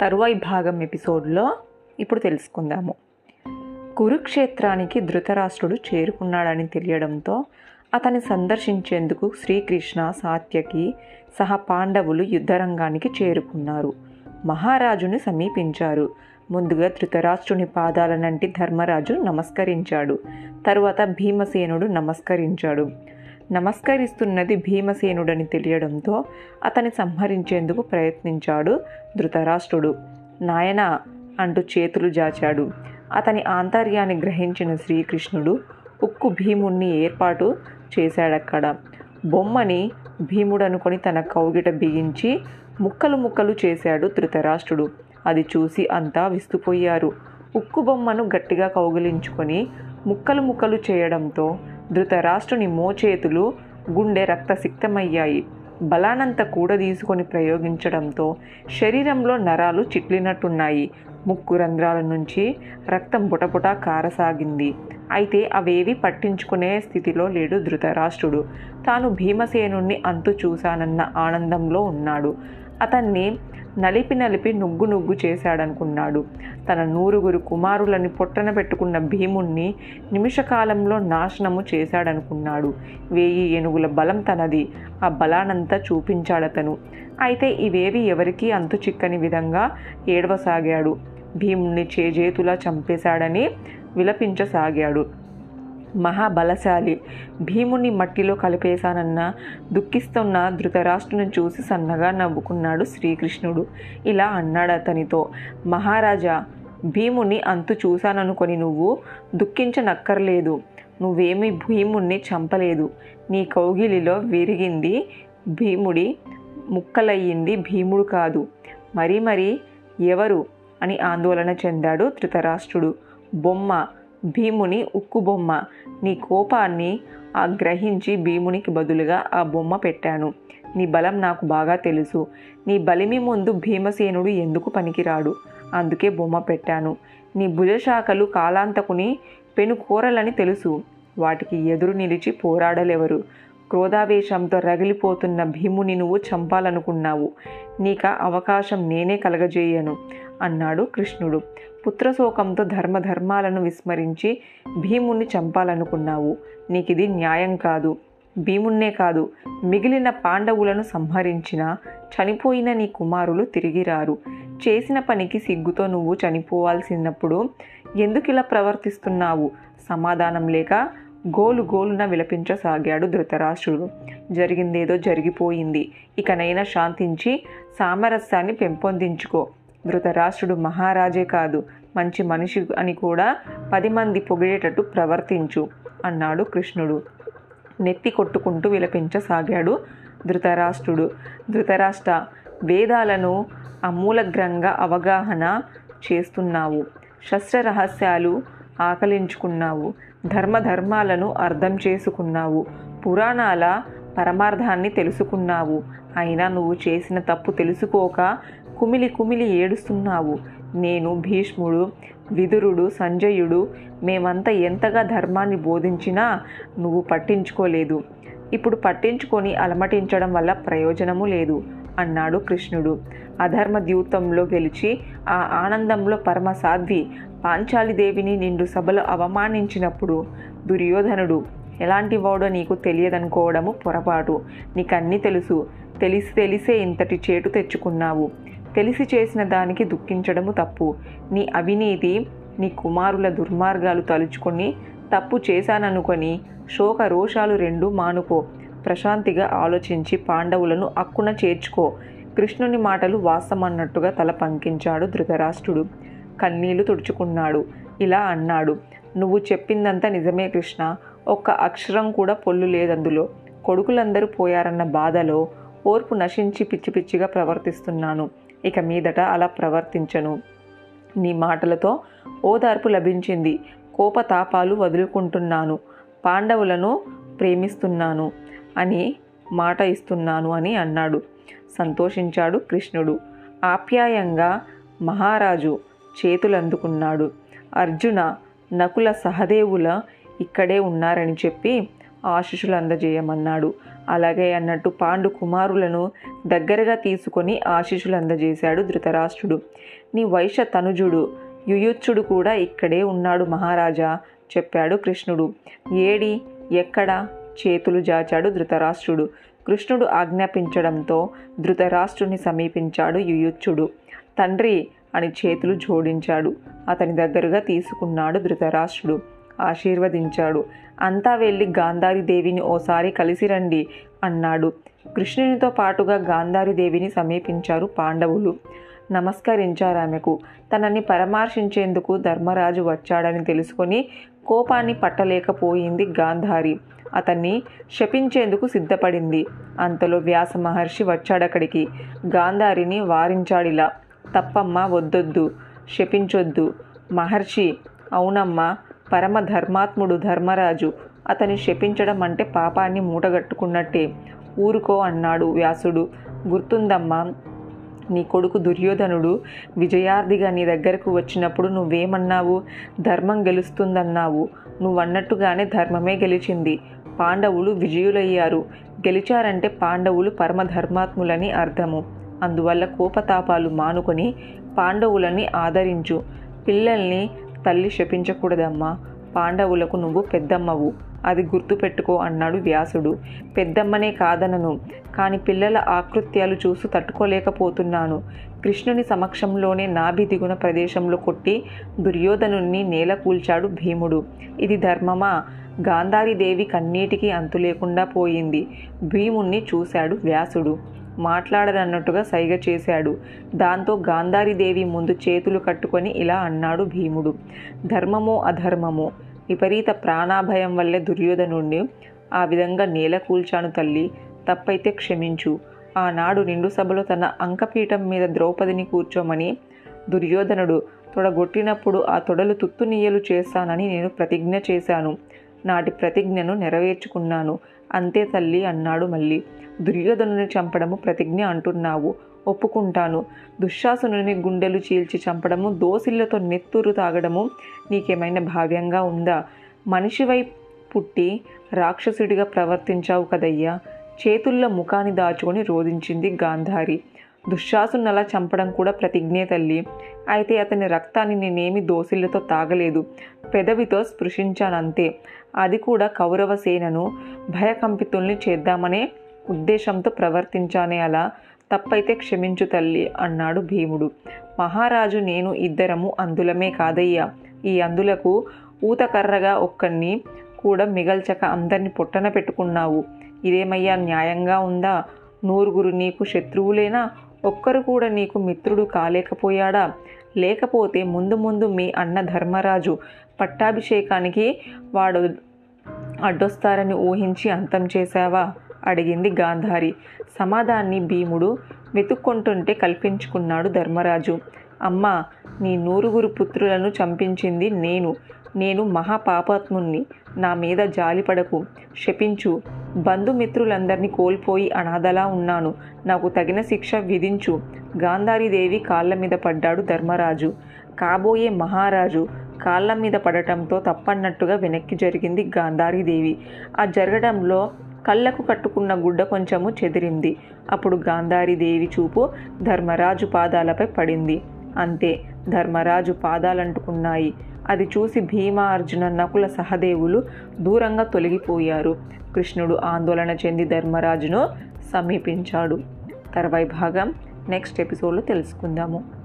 తరువాయి భాగం ఎపిసోడ్లో ఇప్పుడు తెలుసుకుందాము. కురుక్షేత్రానికి ధృతరాష్ట్రుడు చేరుకున్నాడని తెలియడంతో అతన్ని సందర్శించేందుకు శ్రీకృష్ణ సాత్యకి సహా పాండవులు యుద్ధరంగానికి చేరుకున్నారు. మహారాజుని సమీపించారు. ముందుగా ధృతరాష్ట్రుని పాదాలనంటి ధర్మరాజు నమస్కరించాడు. తరువాత భీమసేనుడు నమస్కరించాడు. నమస్కరిస్తున్నది భీమసేనుడని తెలియడంతో అతని సంహరించేందుకు ప్రయత్నించాడు ధృతరాష్ట్రుడు. నాయన అంటూ చేతులు జాచాడు. అతని ఆంతర్యాన్ని గ్రహించిన శ్రీకృష్ణుడు ఉక్కు భీముణ్ణి ఏర్పాటు చేశాడక్కడ. బొమ్మని భీముడనుకొని తన కౌగిట బిగించి ముక్కలు ముక్కలు చేశాడు ధృతరాష్ట్రుడు. అది చూసి అంతా విస్తుపోయారు. ఉక్కు బొమ్మను గట్టిగా కౌగిలించుకొని ముక్కలు ముక్కలు చేయడంతో ధృతరాష్ట్రుని మోచేతులు గుండె రక్తసిక్తమయ్యాయి. బలానంత కూడదీసుకొని ప్రయోగించడంతో శరీరంలో నరాలు చిట్లినట్టున్నాయి. ముక్కు రంధ్రాల నుంచి రక్తం బుటబుట కారసాగింది. అయితే అవేవి పట్టించుకునే స్థితిలో లేడు ధృతరాష్ట్రుడు. తాను భీమసేనుణ్ణి అంతు చూశానన్న ఆనందంలో ఉన్నాడు. అతన్ని నలిపి నలిపి నుగ్గు నుగ్గు చేశాడనుకున్నాడు. తన నూరుగురు కుమారులని పొట్టన పెట్టుకున్న భీముణ్ణి నిమిషకాలంలో నాశనము చేశాడనుకున్నాడు. వేయి ఏనుగుల బలం తనది. ఆ బలానంతా చూపించాడతను. అయితే ఇవేవి ఎవరికీ అంతు చిక్కని విధంగా ఏడవసాగాడు. భీముణ్ణి చేజేతులా చంపేశాడని విలపించసాగాడు. మహాబలశాలి. భీముని మట్టిలో కలిపేశానన్న దుఃఖిస్తున్న ధృతరాష్ట్రుని చూసి సన్నగా నవ్వుకున్నాడు శ్రీకృష్ణుడు. ఇలా అన్నాడు అతనితో మహారాజా భీముని అంతు చూశాననుకొని నువ్వు దుఃఖించనక్కర్లేదు. నువ్వేమి భీముణ్ణి చంపలేదు. నీ కౌగిలిలో విరిగింది భీముడి ముక్కలయ్యింది భీముడు కాదు. మరి మరి ఎవరు? అని ఆందోళన చెందాడు ధృతరాష్ట్రుడు. బొమ్మ భీముని ఉక్కు బొమ్మ. నీ కోపాన్ని ఆ గ్రహించి భీమునికి బదులుగా ఆ బొమ్మ పెట్టాను. నీ బలం నాకు బాగా తెలుసు. నీ బలిమి ముందు భీమసేనుడు ఎందుకు పనికిరాడు? అందుకే బొమ్మ పెట్టాను. నీ భుజశాఖలు కాలాంతకుని పెనుకోరలని తెలుసు. వాటికి ఎదురు నిలిచి పోరాడలేవరు? క్రోధావేశంతో రగిలిపోతున్న భీముని నువ్వు చంపాలనుకున్నావు. నీక అవకాశం నేనే కలగజేయను. అన్నాడు కృష్ణుడు. పుత్రశోకంతో ధర్మధర్మాలను విస్మరించి భీముణ్ణి చంపాలనుకున్నావు. నీకిది న్యాయం కాదు. భీమున్నే కాదు. మిగిలిన పాండవులను సంహరించిన చనిపోయిన నీ కుమారులు తిరిగి రారు. చేసిన పనికి సిగ్గుతో నువ్వు చనిపోవాల్సినప్పుడు ఎందుకు ఇలా ప్రవర్తిస్తున్నావు? సమాధానం లేక గోలు గోలున విలపించసాగాడు ధృతరాష్ట్రుడు. జరిగిందేదో జరిగిపోయింది. ఇకనైనా శాంతించి సామరస్యాన్ని పెంపొందించుకో. ధృతరాష్ట్రుడు మహారాజే కాదు. మంచి మనిషి అని కూడా పది మంది పొగిడేటట్టు ప్రవర్తించు అన్నాడు కృష్ణుడు. నెత్తి కొట్టుకుంటూ విలపించసాగాడు ధృతరాష్ట్రుడు. ధృతరాష్ట్ర వేదాలను అమూలగ్రంగా అవగాహన చేస్తున్నావు. శస్త్ర రహస్యాలు ఆకలించుకున్నావు ధర్మధర్మాలను అర్థం చేసుకున్నావు. పురాణాల పరమార్థాన్ని తెలుసుకున్నావు. అయినా నువ్వు చేసిన తప్పు తెలుసుకోక కుమిలి కుమిలి ఏడుస్తున్నావు. నేను భీష్ముడు విదురుడు సంజయుడు మేమంతా ఎంతగా ధర్మాన్ని బోధించినా నువ్వు పట్టించుకోలేదు. ఇప్పుడు పట్టించుకొని అలమటించడం వల్ల ప్రయోజనము లేదు అన్నాడు కృష్ణుడు. అధర్మ ద్యూతంలో గెలిచి ఆ ఆనందంలో పరమ సాధ్వి పాంచాలిదేవిని నిండు సభలో అవమానించినప్పుడు దుర్యోధనుడు ఎలాంటి వాడో నీకు తెలియదనుకోవడము పొరపాటు. నీకన్నీ తెలుసు. తెలిసి తెలిసే ఇంతటి చేటు తెచ్చుకున్నావు. తెలిసి చేసిన దానికి దుఃఖించడము తప్పు. నీ అవినీతి నీ కుమారుల దుర్మార్గాలు తలుచుకొని తప్పు చేశాననుకొని శోక రోషాలు రెండు మానుకో. ప్రశాంతిగా ఆలోచించి పాండవులను అక్కున చేర్చుకో. కృష్ణుని మాటలు వాస్తమన్నట్టుగా తల పంకించాడు ధృతరాష్ట్రుడు. కన్నీళ్ళు తుడుచుకున్నాడు. ఇలా అన్నాడు. నువ్వు చెప్పిందంతా నిజమే కృష్ణ. ఒక్క అక్షరం కూడా పొల్లు లేదందులో. కొడుకులందరూ పోయారన్న బాధలో ఓర్పు నశించి పిచ్చి పిచ్చిగా ప్రవర్తిస్తున్నాను. ఇక మీదట అలా ప్రవర్తించను. నీ మాటలతో ఓదార్పు లభించింది. కోపతాపాలు వదులుకుంటున్నాను. పాండవులను ప్రేమిస్తున్నాను అని మాట ఇస్తున్నాను అని అన్నాడు. సంతోషించాడు కృష్ణుడు. ఆప్యాయంగా మహారాజు చేతులందుకున్నాడు. అర్జున నకుల సహదేవుల ఇక్కడే ఉన్నారని చెప్పి ఆశిషులు అందజేయమన్నాడు అలాగే అన్నట్టు పాండు కుమారులను దగ్గరగా తీసుకొని ఆశీషులు అందజేశాడు ధృతరాష్ట్రుడు. నీ వైశ్య తనుజుడు యుయుచ్చుడు కూడా ఇక్కడే ఉన్నాడు మహారాజా చెప్పాడు కృష్ణుడు. ఏడి ఎక్కడ? చేతులు జాచాడు ధృతరాష్ట్రుడు. కృష్ణుడు ఆజ్ఞాపించడంతో ధృతరాష్ట్రుని సమీపించాడు యుయుచ్చుడు. తండ్రి అని చేతులు జోడించాడు. అతని దగ్గరగా తీసుకున్నాడు ధృతరాష్ట్రుడు. ఆశీర్వదించాడు. అంతా వెళ్ళి గాంధారి దేవిని ఓసారి కలిసి రండి అన్నాడు. కృష్ణునితో పాటుగా గాంధారి దేవిని సమీపించారు పాండవులు. నమస్కరించారు ఆమెకు. తనని పరామర్శించేందుకు ధర్మరాజు వచ్చాడని తెలుసుకొని కోపాన్ని పట్టలేకపోయింది గాంధారి. అతన్ని శపించేందుకు సిద్ధపడింది. అంతలో వ్యాస మహర్షి వచ్చాడక్కడికి. గాంధారిని వారించాడిలా. తప్పమ్మా వద్దొద్దు. శపించొద్దు. మహర్షి అవునమ్మా. పరమ ధర్మాత్ముడు ధర్మరాజు. అతని శపించడం అంటే పాపాన్ని మూటగట్టుకున్నట్టే. ఊరుకో అన్నాడు వ్యాసుడు. గుర్తుందమ్మా నీ కొడుకు దుర్యోధనుడు విజయార్థిగా నీ దగ్గరకు వచ్చినప్పుడు నువ్వేమన్నావు? ధర్మం గెలుస్తుందన్నావు. నువ్వన్నట్టుగానే ధర్మమే గెలిచింది. పాండవులు విజయులయ్యారు. గెలిచారంటే పాండవులు పరమధర్మాత్ములని అర్థము. అందువల్ల కోపతాపాలు మానుకొని పాండవులని ఆదరించు. పిల్లల్ని తల్లి శపించకూడదమ్మా. పాండవులకు నువ్వు పెద్దమ్మవు. అది గుర్తుపెట్టుకో అన్నాడు వ్యాసుడు. పెద్దమ్మనే కాదనను. కానీ పిల్లల ఆకృత్యాలు చూసి తట్టుకోలేకపోతున్నాను. కృష్ణుని సమక్షంలోనే నాభి దిగున ప్రదేశంలో కొట్టి దుర్యోధనుణ్ణి నేల కూల్చాడు భీముడు. ఇది ధర్మమా? గాంధారీదేవి కన్నీటికి అంతు లేకుండా పోయింది. భీముణ్ణి చూశాడు వ్యాసుడు. మాట్లాడనన్నట్టుగా సైగ చేశాడు. దాంతో గాంధారీదేవి ముందు చేతులు కట్టుకొని ఇలా అన్నాడు భీముడు. ధర్మమో అధర్మమో? విపరీత ప్రాణాభయం వల్లే దుర్యోధనుణ్ణి ఆ విధంగా నేల కూల్చాను తల్లి. తప్పైతే క్షమించు. ఆనాడు నిండు సభలో తన అంకపీఠం మీద ద్రౌపదిని కూర్చోమని దుర్యోధనుడు తొడగొట్టినప్పుడు ఆ తొడలు తుత్తునీయలు చేస్తానని నేను ప్రతిజ్ఞ చేశాను. నాటి ప్రతిజ్ఞను నెరవేర్చుకున్నాను. అంతే తల్లి అన్నాడు మళ్ళీ. దుర్యోధనుని చంపడము ప్రతిజ్ఞ అంటున్నావు. ఒప్పుకుంటాను. దుశ్శాసనుని గుండెలు చీల్చి చంపడము దోసిళ్ళతో నెత్తురు తాగడము నీకేమైనా భావ్యంగా ఉందా? మనిషివై పుట్టి రాక్షసుడిగా ప్రవర్తించావు కదయ్యా. చేతుల్లో ముఖాన్ని దాచుకొని రోధించింది గాంధారి. దుశ్శాసునలా చంపడం కూడా ప్రతిజ్ఞే తల్లి. అయితే అతని రక్తాన్ని నేనేమి దోసిళ్ళతో తాగలేదు. పెదవితో స్పృశించానంతే. అది కూడా కౌరవ సేనను భయకంపితుల్ని చేద్దామనే ఉద్దేశంతో ప్రవర్తించానే అలా. తప్పైతే క్షమించు తల్లి అన్నాడు భీముడు. మహారాజు నేను ఇద్దరము అందులమే కాదయ్యా. ఈ అందులకు ఊతకర్రగా ఒక్కడిని కూడా మిగల్చక అందరిని పొట్టన పెట్టుకున్నావు. ఇదేమయ్యా న్యాయంగా ఉందా? నూరుగురు నీకు శత్రువులేనా? ఒక్కరు కూడా నీకు మిత్రుడు కాలేకపోయాడా? లేకపోతే ముందు ముందు మీ అన్న ధర్మరాజు పట్టాభిషేకానికి వాడు అడ్డొస్తారని ఊహించి అంతం చేశావా? అడిగింది గాంధారి. సమాధాన్ని భీముడు వెతుక్కుంటుంటే కల్పించుకున్నాడు ధర్మరాజు. అమ్మా నీ నూరుగురు పుత్రులను చంపించింది నేను. నేను మహాపాపాత్ముణ్ణి. నా మీద జాలిపడకు శపించు. బంధుమిత్రులందరినీ కోల్పోయి అనాథలా ఉన్నాను. నాకు తగిన శిక్ష విధించు. గాంధారీదేవి కాళ్ళ మీద పడ్డాడు ధర్మరాజు. కాబోయే మహారాజు కాళ్ళ మీద పడటంతో తప్పన్నట్టుగా వెనక్కి జరిగింది గాంధారీదేవి. ఆ జరగడంలో కళ్ళకు కట్టుకున్న గుడ్డ కొంచెము చెదిరింది. అప్పుడు గాంధారీదేవి చూపు ధర్మరాజు పాదాలపై పడింది. అంతే. ధర్మరాజు పాదాలంటుకున్నాయి. అది చూసి భీమ అర్జున నకుల సహదేవులు దూరంగా తొలగిపోయారు. కృష్ణుడు ఆందోళన చెంది ధర్మరాజును సమీపించాడు. తర్వాయి భాగం నెక్స్ట్ ఎపిసోడ్లో తెలుసుకుందాము.